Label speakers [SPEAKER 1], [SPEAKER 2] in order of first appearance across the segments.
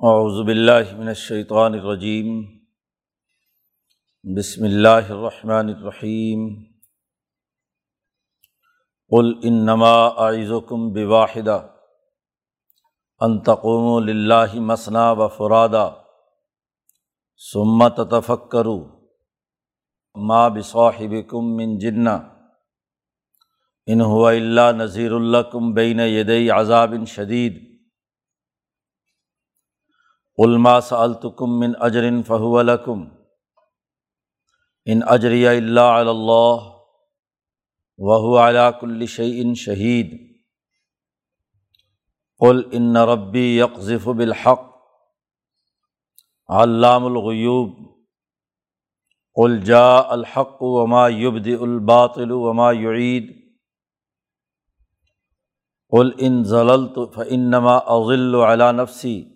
[SPEAKER 1] اعوذ باللہ من الشیطان الرجیم۔ بسم اللہ الرحمن الرحیم۔ قل انما اعظکم بواحدہ ان تقوموا للہ مسنا و فرادا ثم تتفکروا ما بصاحبکم من جنہ ان هو الا نذیر لکم بین یدی عذاب شدید۔ علما سألتکم من اجرن فہو لکم ان اجری اللہ اللہ وہو علا کل شہید قل ان ربی یکذف بالحق. علام الغیوب قل جا الحق وما یبد الباطل وما یعید قل ان ضللت فانما اضل علی نفسی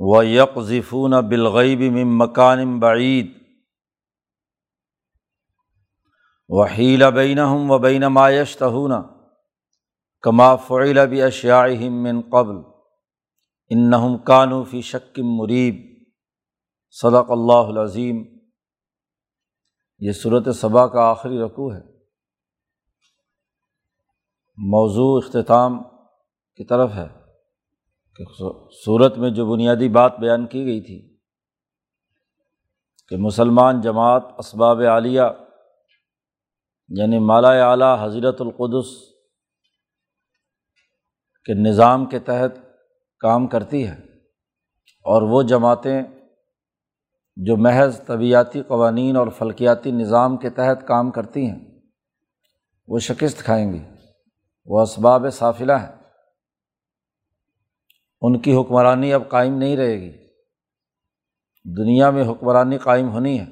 [SPEAKER 1] و یکفون بالغیب من مکان بعید وحیل بین و بین مایش تہون کما فعل بھی من قبل انہم کانو فی شکم مریب صدق اللہ العظیم یہ صورت صبا کا آخری رقوع ہے موضوع اختتام کی طرف ہے کہ صورت میں جو بنیادی بات بیان کی گئی تھی کہ مسلمان جماعت اسباب عالیہ یعنی مالا اعلیٰ حضرت القدس کے نظام کے تحت کام کرتی ہے اور وہ جماعتیں جو محض طبیعتی قوانین اور فلکیاتی نظام کے تحت کام کرتی ہیں وہ شکست کھائیں گی وہ اسباب صافلہ ہیں ان کی حکمرانی اب قائم نہیں رہے گی۔ دنیا میں حکمرانی قائم ہونی ہے۔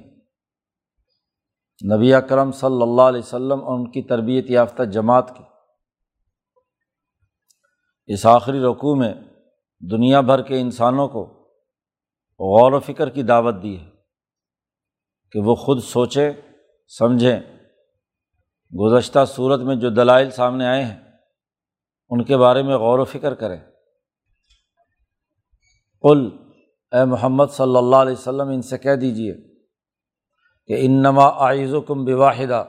[SPEAKER 1] نبی اکرم صلی اللہ علیہ وسلم اور ان کی تربیت یافتہ جماعت کی۔ اس آخری رقوع میں دنیا بھر کے انسانوں کو غور و فکر کی دعوت دی ہے کہ وہ خود سوچیں، سمجھیں۔ گزشتہ صورت میں جو دلائل سامنے آئے ہیں، ان کے بارے میں غور و فکر کریں۔ قل، اے محمد صلی اللہ علیہ وسلم، ان سے کہہ دیجیے کہ انما آئز و کم بواحدہ،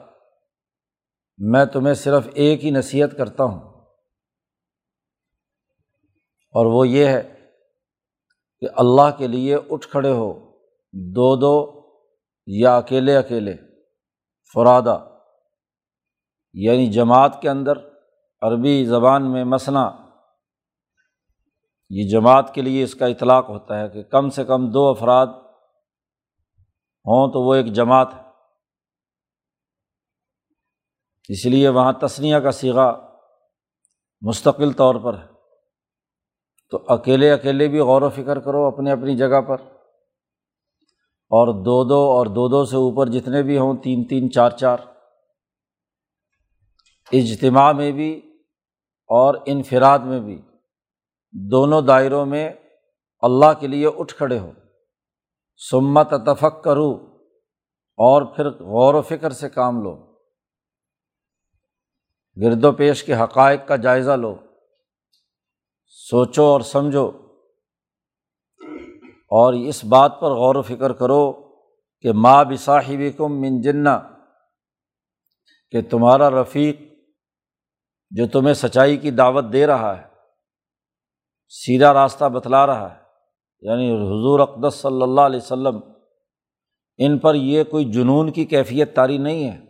[SPEAKER 1] میں تمہیں صرف ایک ہی نصیحت کرتا ہوں۔ اور وہ یہ ہے کہ اللہ کے لیے اٹھ کھڑے ہو، دو دو یا اکیلے اکیلے، فرادہ یعنی جماعت کے اندر، عربی زبان میں مسئلہ یہ جماعت کے لیے اس کا اطلاق ہوتا ہے کہ کم سے کم دو افراد ہوں تو وہ ایک جماعت ہے۔ اس لیے وہاں تسنیہ کا سیگا مستقل طور پر ہے۔ تو اکیلے اکیلے بھی غور و فکر کرو اپنی اپنی جگہ پر۔ اور دو دو اور دو دو سے اوپر جتنے بھی ہوں، تین تین، چار چار۔ اجتماع میں بھی اور انفراد میں بھی۔ دونوں دائروں میں اللہ کے لیے اٹھ کھڑے ہو۔ سمت اتفق کرو اور پھر غور و فکر سے کام لو۔ گرد و پیش کے حقائق کا جائزہ لو۔ سوچو اور سمجھو۔ اور اس بات پر غور و فکر کرو کہ ماں بصاحب کم من جنا کہ تمہارا رفیق جو تمہیں سچائی کی دعوت دے رہا ہے۔ سیدھا راستہ بتلا رہا ہے۔ یعنی حضور اقدس صلی اللہ علیہ و سلم ان پر یہ کوئی جنون کی کیفیت تاری نہیں ہے۔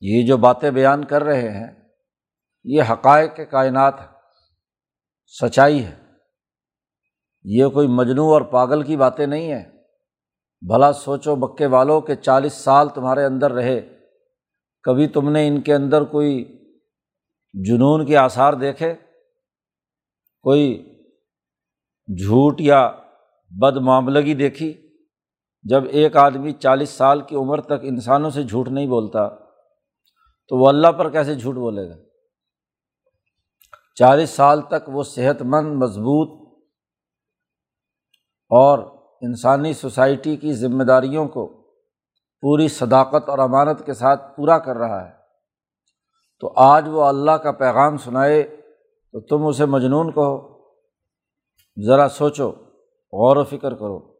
[SPEAKER 1] یہ جو باتیں بیان کر رہے ہیں، یہ حقائق کے کائنات ہے سچائی ہے۔ یہ کوئی مجنوع اور پاگل کی باتیں نہیں ہیں۔ بھلا سوچو بکے والوں کے چالیس سال تمہارے اندر رہے۔ کبھی تم نے ان کے اندر کوئی جنون کے آثار دیکھے؟ کوئی جھوٹ یا بد معاملگی دیکھی؟ جب ایک آدمی چالیس سال کی عمر تک انسانوں سے جھوٹ نہیں بولتا، تو وہ اللہ پر کیسے جھوٹ بولے گا؟ چالیس سال تک وہ صحت مند، مضبوط اور انسانی سوسائٹی کی ذمہ داریوں کو پوری صداقت اور امانت کے ساتھ پورا کر رہا ہے۔ تو آج وہ اللہ کا پیغام سنائے تو تم اسے مجنون کہو۔ ذرا سوچو، غور و فکر کرو۔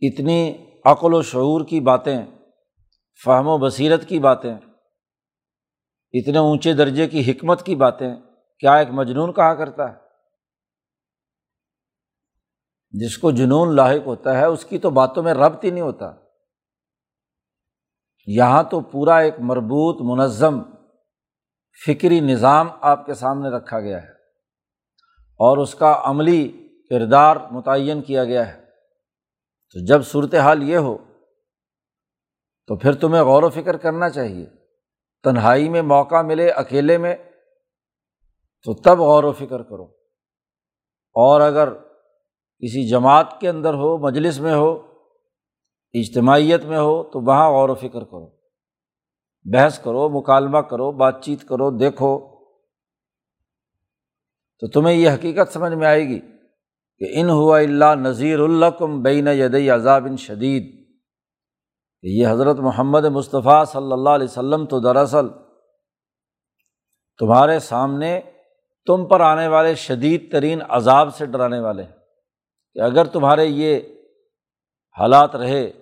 [SPEAKER 1] اتنی عقل و شعور کی باتیں، فہم و بصیرت کی باتیں، اتنے اونچے درجے کی حکمت کی باتیں، کیا ایک مجنون کہا کرتا ہے؟ جس کو جنون لاحق ہوتا ہے، اس کی تو باتوں میں ربط ہی نہیں ہوتا۔ یہاں تو پورا ایک مربوط، منظم، فکری نظام آپ کے سامنے رکھا گیا ہے۔ اور اس کا عملی کردار متعین کیا گیا ہے۔ تو جب صورت حال یہ ہو، تو پھر تمہیں غور و فکر کرنا چاہیے۔ تنہائی میں موقع ملے اکیلے میں، تو تب غور و فکر کرو۔ اور اگر کسی جماعت کے اندر ہو، مجلس میں ہو، اجتماعیت میں ہو، تو وہاں غور و فکر کرو۔ بحث کرو، مکالمہ کرو، بات چیت کرو، دیکھو۔ تو تمہیں یہ حقیقت سمجھ میں آئے گی کہ ان ہوا اللہ نذیر الکم بین ید عذاب ان شدید یہ حضرت محمد مصطفیٰ صلی اللہ علیہ وسلم تو دراصل تمہارے سامنے تم پر آنے والے شدید ترین عذاب سے ڈرانے والے ہیں۔ کہ اگر تمہارے یہ حالات رہے،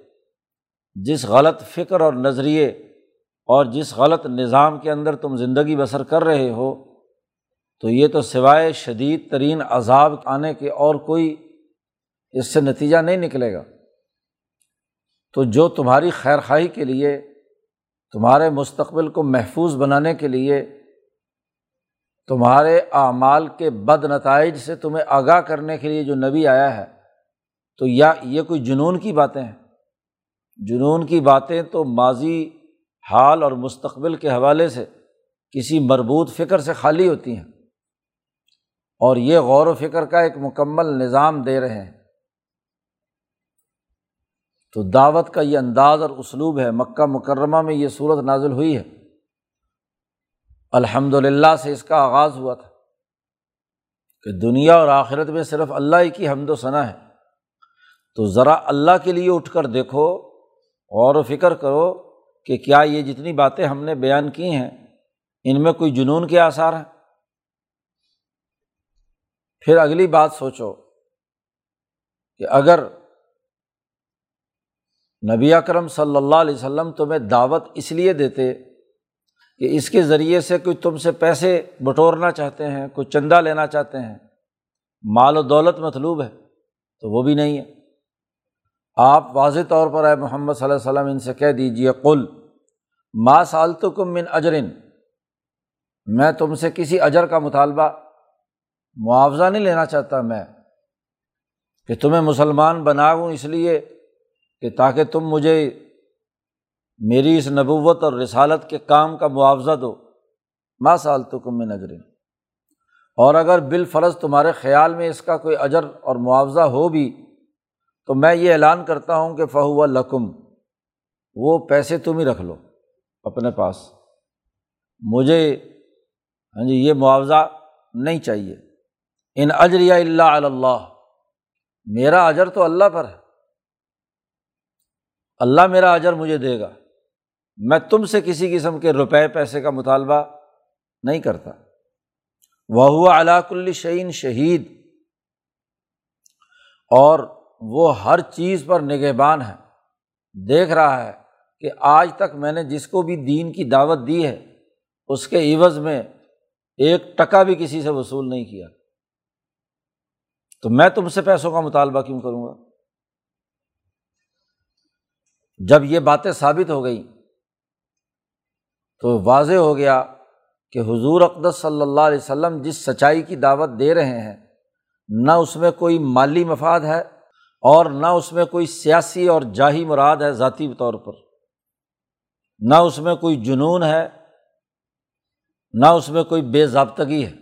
[SPEAKER 1] جس غلط فکر اور نظریے اور جس غلط نظام کے اندر تم زندگی بسر کر رہے ہو تو یہ تو سوائے شدید ترین عذاب آنے کے اور کوئی اس سے نتیجہ نہیں نکلے گا۔ تو جو تمہاری خیر خواہی کے لیے، تمہارے مستقبل کو محفوظ بنانے کے لیے، تمہارے اعمال کے بد نتائج سے تمہیں آگاہ کرنے کے لیے جو نبی آیا ہے، تو یا یہ کوئی جنون کی باتیں ہیں؟ جنون کی باتیں تو ماضی حال اور مستقبل کے حوالے سے کسی مربوط فکر سے خالی ہوتی ہیں۔ اور یہ غور و فکر کا ایک مکمل نظام دے رہے ہیں۔ تو دعوت کا یہ انداز اور اسلوب ہے۔ مکہ مکرمہ میں یہ صورت نازل ہوئی ہے۔ الحمد للہ سے اس کا آغاز ہوا تھا کہ دنیا اور آخرت میں صرف اللہ ہی کی حمد و ثنا ہے۔ تو ذرا اللہ کے لیے اٹھ کر دیکھو، غور و فکر کرو کہ کیا یہ جتنی باتیں ہم نے بیان کی ہیں، ان میں کوئی جنون کے آثار ہیں؟ پھر اگلی بات سوچو کہ اگر نبی اکرم صلی اللہ علیہ وسلم تمہیں دعوت اس لیے دیتے کہ اس کے ذریعے سے کوئی تم سے پیسے بٹورنا چاہتے ہیں، کوئی چندہ لینا چاہتے ہیں، مال و دولت مطلوب ہے تو وہ بھی نہیں ہے۔ آپ واضح طور پر آئے محمد صلی اللہ علیہ وسلم ان سے کہہ دیجیے کل ما سالت کم من اجرن، میں تم سے کسی اجر کا مطالبہ معاوضہ نہیں لینا چاہتا میں کہ تمہیں مسلمان بناؤں اس لیے کہ تاکہ تم مجھے میری اس نبوت اور رسالت کے کام کا معاوضہ دو۔ ما سال تو کم نظر اور اگر بالفرض تمہارے خیال میں اس کا کوئی اجر اور معاوضہ ہو بھی، تو میں یہ اعلان کرتا ہوں کہ فہو لکم، وہ پیسے تم ہی رکھ لو اپنے پاس۔ مجھے ہاں جی یہ معاوضہ نہیں چاہیے۔ ان اجر اللہ اللہ، میرا اجر تو اللہ پر ہے۔ اللہ میرا اجر مجھے دے گا۔ میں تم سے کسی قسم کے روپے پیسے کا مطالبہ نہیں کرتا۔ وہ ہوا علاق الشعین شہید۔ اور وہ ہر چیز پر نگہبان ہے۔ دیکھ رہا ہے کہ آج تک میں نے جس کو بھی دین کی دعوت دی ہے، اس کے عوض میں ایک ٹکا بھی کسی سے وصول نہیں کیا۔ تو میں تم سے پیسوں کا مطالبہ کیوں کروں گا؟ جب یہ باتیں ثابت ہو گئیں، تو واضح ہو گیا کہ حضور اقدس صلی اللہ علیہ وسلم جس سچائی کی دعوت دے رہے ہیں، نہ اس میں کوئی مالی مفاد ہے اور نہ اس میں کوئی سیاسی اور جاہی مراد ہے ذاتی طور پر۔ نہ اس میں کوئی جنون ہے، نہ اس میں کوئی بے ضابطگی ہے۔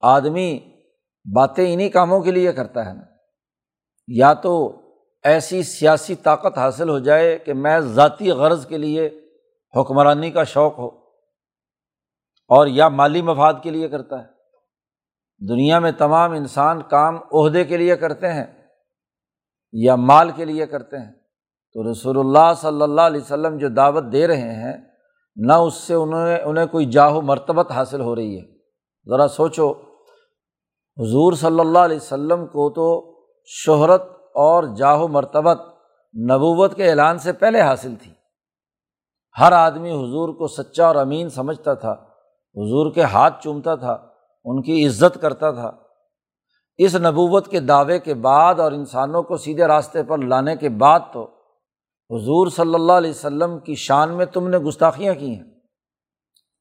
[SPEAKER 1] آدمی باتیں انہیں کاموں کے لیے کرتا ہے نا۔ یا تو ایسی سیاسی طاقت حاصل ہو جائے کہ میں ذاتی غرض کے لیے حکمرانی کا شوق ہو اور یا مالی مفاد کے لیے کرتا ہے۔ دنیا میں تمام انسان کام عہدے کے لیے کرتے ہیں یا مال کے لیے کرتے ہیں۔ تو رسول اللہ صلی اللہ علیہ وسلم جو دعوت دے رہے ہیں، نہ اس سے انہوں نے انہیں کوئی جاہو مرتبت حاصل ہو رہی ہے۔ ذرا سوچو حضور صلی اللہ علیہ وسلم کو تو شہرت اور جاہو مرتبت نبوت کے اعلان سے پہلے حاصل تھی۔ ہر آدمی حضور کو سچا اور امین سمجھتا تھا، حضور کے ہاتھ چومتا تھا، ان کی عزت کرتا تھا۔ اس نبوت کے دعوے کے بعد اور انسانوں کو سیدھے راستے پر لانے کے بعد تو حضور صلی اللہ علیہ وسلم کی شان میں تم نے گستاخیاں کی ہیں۔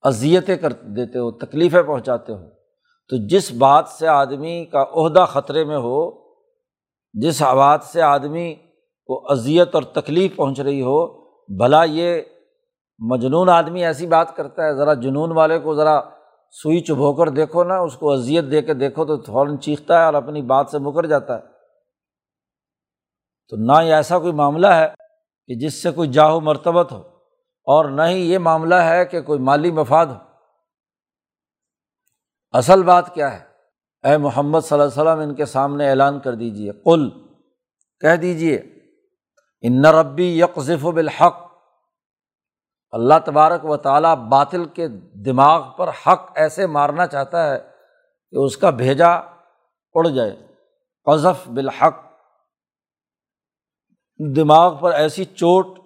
[SPEAKER 1] اذیتیں کر دیتے ہو، تکلیفیں پہنچاتے ہو۔ تو جس بات سے آدمی کا عہدہ خطرے میں ہو، جس بات سے آدمی کو اذیت اور تکلیف پہنچ رہی ہو، بھلا یہ مجنون آدمی ایسی بات کرتا ہے، ذرا جنون والے کو ذرا سوئی چبھو کر دیکھو نا، اس کو اذیت دے کے دیکھو تو فوراً چیختا ہے اور اپنی بات سے مکر جاتا ہے۔ تو نہ یہ ایسا کوئی معاملہ ہے کہ جس سے کوئی جاہو مرتبت ہو، اور نہ ہی یہ معاملہ ہے کہ کوئی مالی مفاد ہو۔ اصل بات کیا ہے؟ اے محمد صلی اللہ علیہ وسلم، ان کے سامنے اعلان کر دیجیے کل کہہ دیجیے ان ربی یکف بالحق اللہ تبارک و تعالیٰ باطل کے دماغ پر حق ایسے مارنا چاہتا ہے کہ اس کا بھیجا اڑ جائے۔ قذف بالحق۔ دماغ پر ایسی چوٹ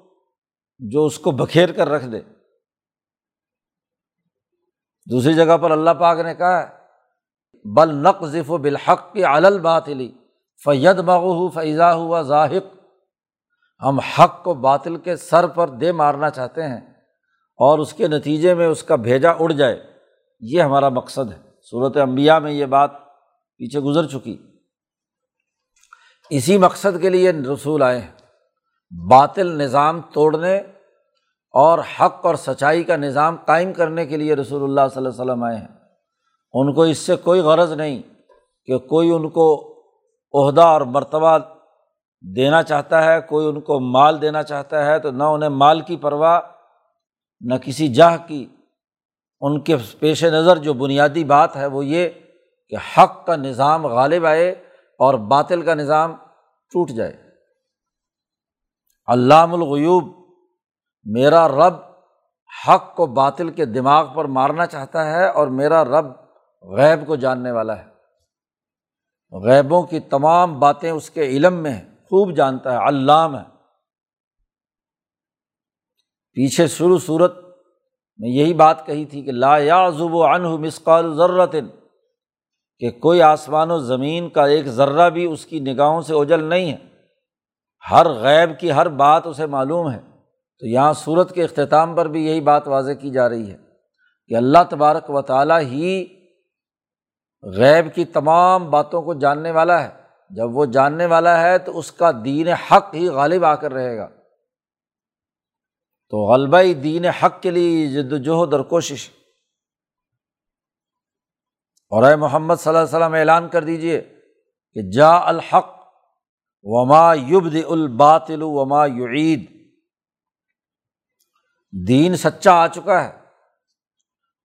[SPEAKER 1] جو اس کو بکھیر کر رکھ دے۔ دوسری جگہ پر اللہ پاک نے کہا ہے، بل نقذف و بالحق کی علل بات فید مغو فیضا ہوا ظاہق ہم حق کو باطل کے سر پر دے مارنا چاہتے ہیں اور اس کے نتیجے میں اس کا بھیجا اڑ جائے۔ یہ ہمارا مقصد ہے۔ صورت امبیا میں یہ بات پیچھے گزر چکی۔ اسی مقصد کے لیے رسول آئے ہیں۔ باطل نظام توڑنے اور حق اور سچائی کا نظام قائم کرنے کے لیے رسول اللہ صلی اللہ علیہ وسلم آئے ہیں۔ ان کو اس سے کوئی غرض نہیں کہ کوئی ان کو عہدہ اور مرتبہ دینا چاہتا ہے، کوئی ان کو مال دینا چاہتا ہے، تو نہ انہیں مال کی پرواہ، نہ کسی جاہ کی۔ ان کے پیش نظر جو بنیادی بات ہے وہ یہ کہ حق کا نظام غالب آئے اور باطل کا نظام ٹوٹ جائے۔ علام الغیوب میرا رب حق کو باطل کے دماغ پر مارنا چاہتا ہے اور میرا رب غیب کو جاننے والا ہے۔ غیبوں کی تمام باتیں اس کے علم میں ہیں، خوب جانتا ہے، علام ہے۔ پیچھے شروع صورت میں یہی بات کہی تھی کہ لا یا زب و انہ مسقال ضرورت کہ کوئی آسمان و زمین کا ایک ذرہ بھی اس کی نگاہوں سے اجل نہیں ہے۔ ہر غیب کی ہر بات اسے معلوم ہے۔ تو یہاں صورت کے اختتام پر بھی یہی بات واضح کی جا رہی ہے کہ اللہ تبارک و تعالیٰ ہی غیب کی تمام باتوں کو جاننے والا ہے۔ جب وہ جاننے والا ہے تو اس کا دین حق ہی غالب آ کر رہے گا۔ تو غلبہ دین حق کے لیے جد وجہد اور کوشش۔ اور اے محمد صلی اللہ علیہ وسلم، اعلان کر دیجیے کہ جا الحق وما یبد الباطل وما یعید۔ دین سچا آ چکا ہے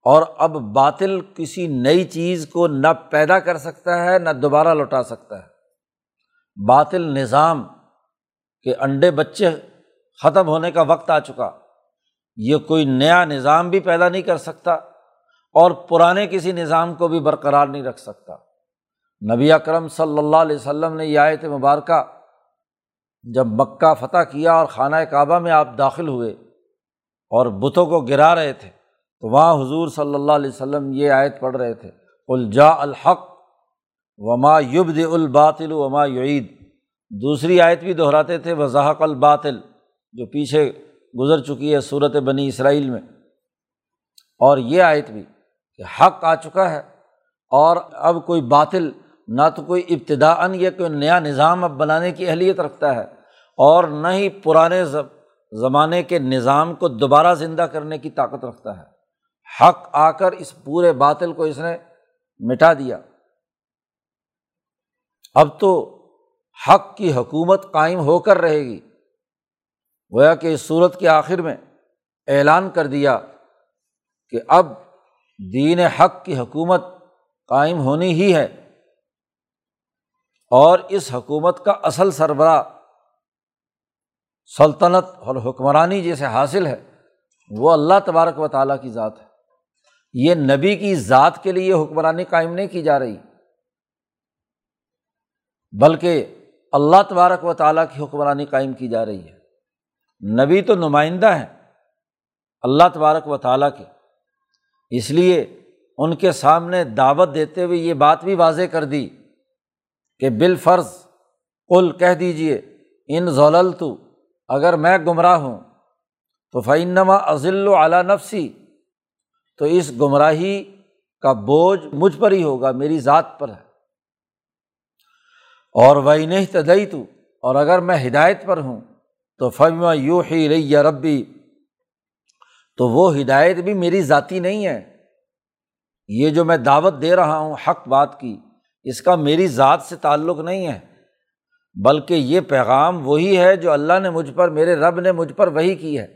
[SPEAKER 1] اور اب باطل کسی نئی چیز کو نہ پیدا کر سکتا ہے، نہ دوبارہ لوٹا سکتا ہے۔ باطل نظام کے انڈے بچے ختم ہونے کا وقت آ چکا۔ یہ کوئی نیا نظام بھی پیدا نہیں کر سکتا اور پرانے کسی نظام کو بھی برقرار نہیں رکھ سکتا۔ نبی اکرم صلی اللہ علیہ وسلم نے یہ آیت مبارکہ جب مکہ فتح کیا اور خانہ کعبہ میں آپ داخل ہوئے اور بتوں کو گرا رہے تھے۔ تو وہاں حضور صلی اللہ علیہ وسلم یہ آیت پڑھ رہے تھے۔ الجا الحق وما یبد الباطل وما یعید۔ دوسری آیت بھی دہراتے تھے وضاحق الباطل، جو پیچھے گزر چکی ہے صورت بنی اسرائیل میں۔ اور یہ آیت بھی کہ حق آ چکا ہے اور اب کوئی باطل نہ تو کوئی ابتدا ان یہ کوئی نیا نظام اب بنانے کی اہلیت رکھتا ہے اور نہ ہی پرانے زمانے کے نظام کو دوبارہ زندہ کرنے کی طاقت رکھتا ہے۔ حق آ کر اس پورے باطل کو اس نے مٹا دیا۔ اب تو حق کی حکومت قائم ہو کر رہے گی۔ گویا کہ اس صورت کے آخر میں اعلان کر دیا کہ اب دین حق کی حکومت قائم ہونی ہی ہے اور اس حکومت کا اصل سربراہ سلطنت اور حکمرانی جیسے حاصل ہے، وہ اللہ تبارک و تعالیٰ کی ذات ہے۔ یہ نبی کی ذات کے لیے حکمرانی قائم نہیں کی جا رہی، بلکہ اللہ تبارک و تعالیٰ کی حکمرانی قائم کی جا رہی ہے۔ نبی تو نمائندہ ہیں اللہ تبارک و تعالیٰ کے، اس لیے ان کے سامنے دعوت دیتے ہوئے یہ بات بھی واضح کر دی کہ بال فرض کل کہہ دیجیے ان ضلع تو اگر میں گمراہ ہوں تو فعنما عزل و اعلیٰ نفسی تو اس گمراہی کا بوجھ مجھ پر ہی ہوگا، میری ذات پر ہے۔ اور وہ نہیں تدئی تو اور اگر میں ہدایت پر ہوں، تو فما یو ہی رئی ربی تو وہ ہدایت بھی میری ذاتی نہیں ہے۔ یہ جو میں دعوت دے رہا ہوں، حق بات کی، اس کا میری ذات سے تعلق نہیں ہے۔ بلکہ یہ پیغام وہی ہے جو اللہ نے مجھ پر، میرے رب نے مجھ پر وہی کی ہے۔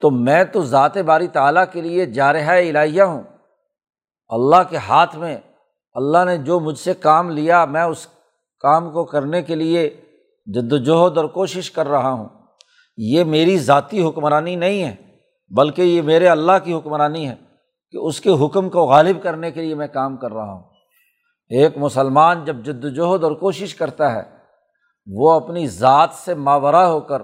[SPEAKER 1] تو میں تو ذات باری تعالیٰ کے لیے جارحہ الہیہ ہوں۔ اللہ کے ہاتھ میں اللہ نے جو مجھ سے کام لیا، میں اس کام کو کرنے کے لیے جد وجہد اور کوشش کر رہا ہوں۔ یہ میری ذاتی حکمرانی نہیں ہے، بلکہ یہ میرے اللہ کی حکمرانی ہے کہ اس کے حکم کو غالب کرنے کے لیے میں کام کر رہا ہوں۔ ایک مسلمان جب جد وجہد اور کوشش کرتا ہے، وہ اپنی ذات سے ماورہ ہو کر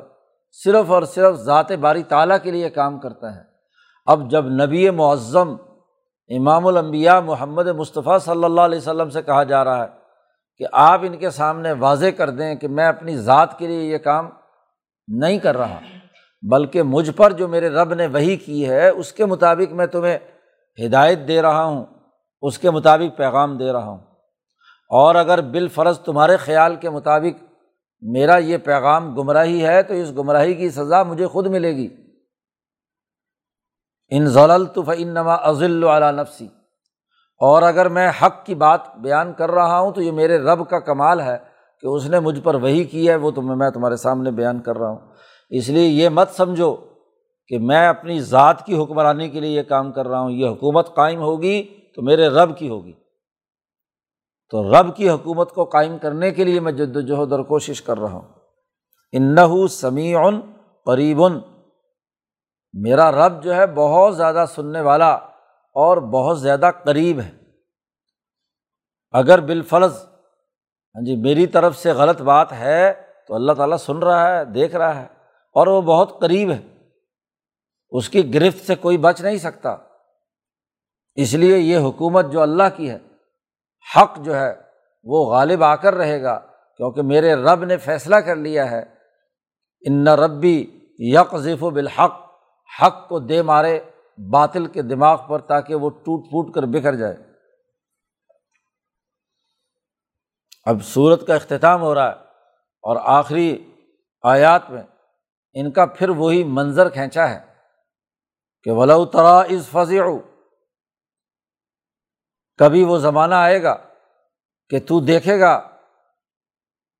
[SPEAKER 1] صرف اور صرف ذات باری تعالیٰ کے لیے کام کرتا ہے۔ اب جب نبی معظم امام الانبیاء محمد مصطفیٰ صلی اللہ علیہ وسلم سے کہا جا رہا ہے کہ آپ ان کے سامنے واضح کر دیں کہ میں اپنی ذات کے لیے یہ کام نہیں کر رہا، بلکہ مجھ پر جو میرے رب نے وہی کی ہے، اس کے مطابق میں تمہیں ہدایت دے رہا ہوں، اس کے مطابق پیغام دے رہا ہوں۔ اور اگر بالفرض تمہارے خیال کے مطابق میرا یہ پیغام گمراہی ہے، تو اس گمراہی کی سزا مجھے خود ملے گی۔ ان ضلع ان نما عزل علیہ نفسی۔ اور اگر میں حق کی بات بیان کر رہا ہوں، تو یہ میرے رب کا کمال ہے کہ اس نے مجھ پر وہی کی ہے، وہ تمہیں میں تمہارے سامنے بیان کر رہا ہوں۔ اس لیے یہ مت سمجھو کہ میں اپنی ذات کی حکمرانی کے لیے یہ کام کر رہا ہوں۔ یہ حکومت قائم ہوگی تو میرے رب کی ہوگی۔ تو رب کی حکومت کو قائم کرنے کے لیے میں جد وجہد اور کوشش کر رہا ہوں۔ انّ حق جو ہے وہ غالب آ کر رہے گا، کیونکہ میرے رب نے فیصلہ کر لیا ہے۔ ان ربی یک ذیف و بالحق، حق کو دے مارے باطل کے دماغ پر تاکہ وہ ٹوٹ پھوٹ کر بکھر جائے۔ اب صورت کا اختتام ہو رہا ہے اور آخری آیات میں ان کا پھر وہی منظر کھینچا ہے کہ ولو ترا از فضی کبھی وہ زمانہ آئے گا کہ تو دیکھے گا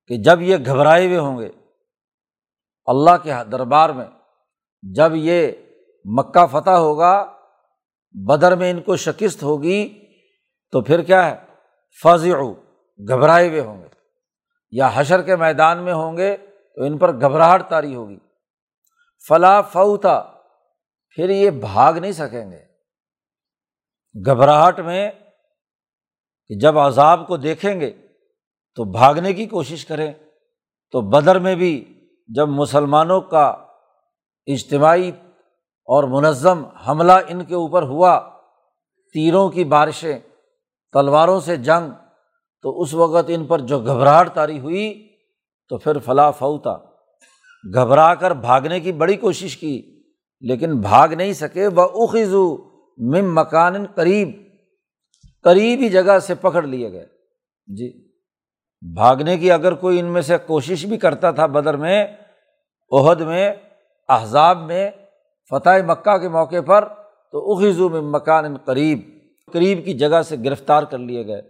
[SPEAKER 1] کہ جب یہ گھبرائے ہوئے ہوں گے اللہ کے دربار میں، جب یہ مکہ فتح ہوگا، بدر میں ان کو شکست ہوگی، تو پھر کیا ہے؟ فضی گھبرائے ہوئے ہوں گے۔ یا حشر کے میدان میں ہوں گے، تو ان پر گھبراہٹ تاری ہوگی۔ فلاں فوتا پھر یہ بھاگ نہیں سکیں گے۔ گھبراہٹ میں کہ جب عذاب کو دیکھیں گے تو بھاگنے کی کوشش کریں۔ تو بدر میں بھی جب مسلمانوں کا اجتماعی اور منظم حملہ ان کے اوپر ہوا، تیروں کی بارشیں، تلواروں سے جنگ، تو اس وقت ان پر جو گھبراہٹ تاری ہوئی تو پھر فلاں فوتا گھبرا کر بھاگنے کی بڑی کوشش کی، لیکن بھاگ نہیں سکے۔ وہ اخذو مم مکان قریب قریبی جگہ سے پکڑ لیے گئے۔ جی۔ بھاگنے کی اگر کوئی ان میں سے کوشش بھی کرتا تھا بدر میں عہد میں، احزاب میں، فتح مکہ کے موقع پر، تو اخذو میں مکان قریب قریب کی جگہ سے گرفتار کر لیے گئے۔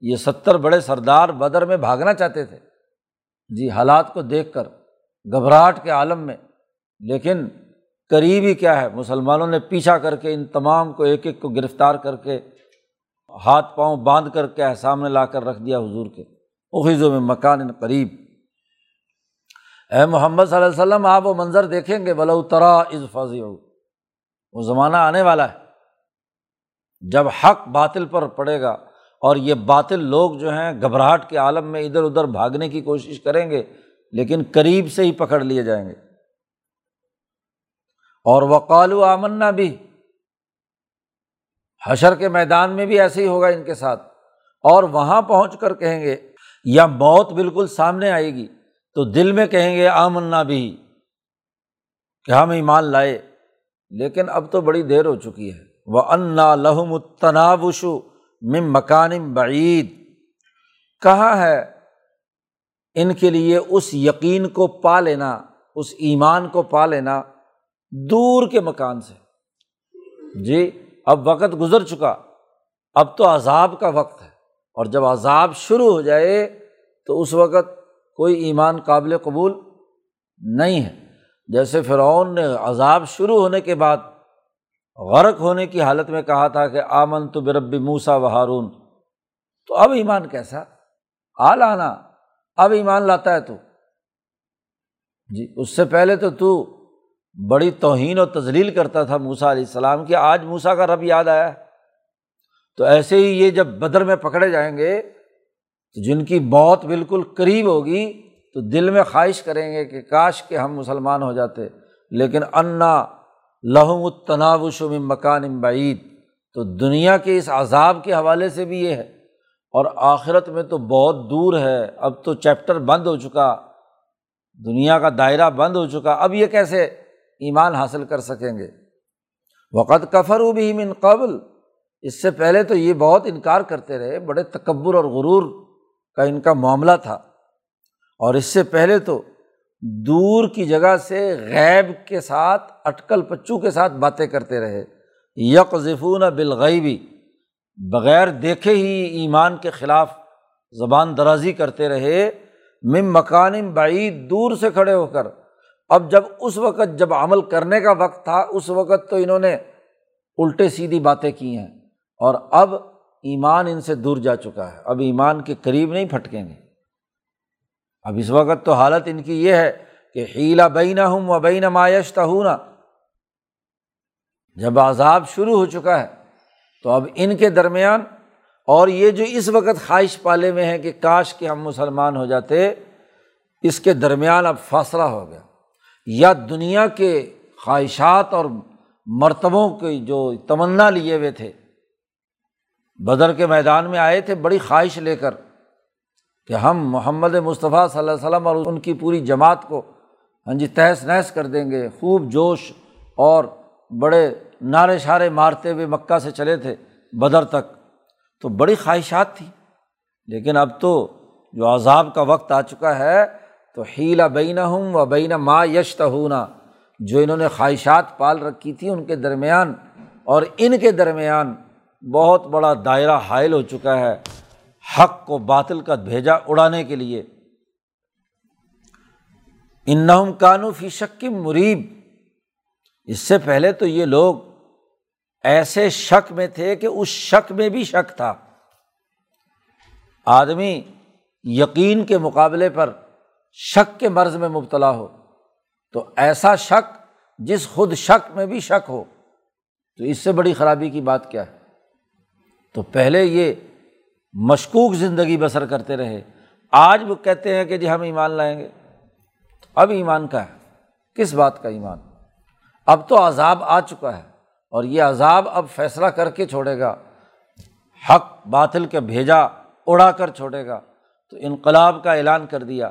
[SPEAKER 1] یہ ستر بڑے سردار بدر میں بھاگنا چاہتے تھے۔ جی حالات کو دیکھ کر، گھبراہٹ کے عالم میں۔ لیکن قریب ہی کیا ہے؟ مسلمانوں نے پیچھا کر کے ان تمام کو ایک ایک کو گرفتار کر کے ہاتھ پاؤں باندھ کر کے سامنے لا کر رکھ دیا حضور کے۔ اخیزوں میں مکان قریب۔ اے محمد صلی اللہ علیہ وسلم، آپ وہ منظر دیکھیں گے۔ بلو ترا از فضی ہو وہ زمانہ آنے والا ہے۔ جب حق باطل پر پڑے گا اور یہ باطل لوگ جو ہیں گھبراہٹ کے عالم میں ادھر ادھر بھاگنے کی کوشش کریں گے، لیکن قریب سے ہی پکڑ لیے جائیں گے۔ اور وقال و آمنا بھی حشر کے میدان میں بھی ایسے ہی ہوگا ان کے ساتھ۔ اور وہاں پہنچ کر کہیں گے، یا موت بالکل سامنے آئے گی، تو دل میں کہیں گے، آمنا بھی۔ کہ ہم ایمان لائے۔ لیکن اب تو بڑی دیر ہو چکی ہے۔ وہ انا لہم تنابشو مم مکان بعید کہاں ہے ان کے لیے اس یقین کو پا لینا، اس ایمان کو پا لینا دور کے مکان سے۔ جی اب وقت گزر چکا۔ اب تو عذاب کا وقت ہے۔ اور جب عذاب شروع ہو جائے تو اس وقت کوئی ایمان قابل قبول نہیں ہے۔ جیسے فرعون نے عذاب شروع ہونے کے بعد غرق ہونے کی حالت میں کہا تھا کہ آمن تو بربی موسا و ہارون۔ تو اب ایمان کیسا؟ آ لانا۔ اب ایمان لاتا ہے تو۔ جی اس سے پہلے تو تو بڑی توہین و تزلیل کرتا تھا موسا علیہ السلام کہ آج موسا کا رب یاد آیا تو ایسے ہی یہ جب بدر میں پکڑے جائیں گے، تو جن کی موت بالکل قریب ہوگی، تو دل میں خواہش کریں گے کہ کاش کہ ہم مسلمان ہو جاتے۔ لیکن انا لہم التناوش و مکان بعید۔ تو دنیا کے اس عذاب کے حوالے سے بھی یہ ہے۔ اور آخرت میں تو بہت دور ہے۔ اب تو چیپٹر بند ہو چکا۔ دنیا کا دائرہ بند ہو چکا۔ اب یہ کیسے ایمان حاصل کر سکیں گے۔ وقت کفر و بھی من قبل۔ اس سے پہلے تو یہ بہت انکار کرتے رہے، بڑے تکبر اور غرور کا ان کا معاملہ تھا۔ اور اس سے پہلے تو دور کی جگہ سے غیب کے ساتھ، اٹکل پچو کے ساتھ باتیں کرتے رہے۔ یک ذفون بالغیبی بغیر دیکھے ہی ایمان کے خلاف زبان درازی کرتے رہے۔ مم مکان بعید دور سے کھڑے ہو کر۔ اب جب اس وقت جب عمل کرنے کا وقت تھا، اس وقت تو انہوں نے الٹے سیدھی باتیں کی ہیں۔ اور اب ایمان ان سے دور جا چکا ہے۔ اب ایمان کے قریب نہیں پھٹکیں گے۔ اب اس وقت تو حالت ان کی یہ ہے کہ ہیلا بین ہوں و بین مایشتہ ہوں جب عذاب شروع ہو چکا ہے، تو اب ان کے درمیان اور یہ جو اس وقت خواہش پالے میں ہے کہ کاش کہ ہم مسلمان ہو جاتے، اس کے درمیان اب فاصلہ ہو گیا۔ یا دنیا کے خواہشات اور مرتبوں کی جو تمنا لیے ہوئے تھے، بدر کے میدان میں آئے تھے بڑی خواہش لے کر کہ ہم محمد مصطفیٰ صلی اللہ علیہ وسلم اور ان کی پوری جماعت کو ہاں جی تہس نہس کر دیں گے۔ خوب جوش اور بڑے نعرے شارے مارتے ہوئے مکہ سے چلے تھے بدر تک۔ تو بڑی خواہشات تھی لیکن اب تو جو عذاب کا وقت آ چکا ہے تو ہیلا بین ہوں و بین ما یشت ہونا جو انہوں نے خواہشات پال رکھی تھی ان کے درمیان، اور ان کے درمیان بہت بڑا دائرہ حائل ہو چکا ہے حق کو باطل کا بھیجا اڑانے کے لیے۔ ان کانو فی شک مریب اس سے پہلے تو یہ لوگ ایسے شک میں تھے کہ اس شک میں بھی شک تھا۔ آدمی یقین کے مقابلے پر شک کے مرض میں مبتلا ہو، تو ایسا شک جس خود شک میں بھی شک ہو، تو اس سے بڑی خرابی کی بات کیا ہے؟ تو پہلے یہ مشکوک زندگی بسر کرتے رہے۔ آج وہ کہتے ہیں کہ جی ہم ایمان لائیں گے۔ اب ایمان کا ہے۔ کس بات کا ایمان؟ اب تو عذاب آ چکا ہے اور یہ عذاب اب فیصلہ کر کے چھوڑے گا۔ حق باطل کے بھیجا، اڑا کر چھوڑے گا۔ تو انقلاب کا اعلان کر دیا۔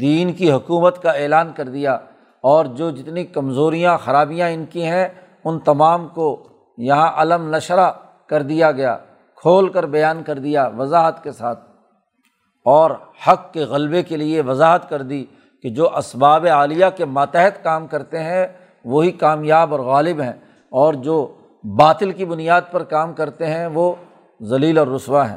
[SPEAKER 1] دین کی حکومت کا اعلان کر دیا اور جو جتنی کمزوریاں، خرابیاں ان کی ہیں، ان تمام کو یہاں علم نشرہ کر دیا گیا، کھول کر بیان کر دیا وضاحت کے ساتھ۔ اور حق کے غلبے کے لیے وضاحت کر دی کہ جو اسباب عالیہ کے ماتحت کام کرتے ہیں، وہی کامیاب اور غالب ہیں۔ اور جو باطل کی بنیاد پر کام کرتے ہیں، وہ ذلیل اور رسوا ہیں۔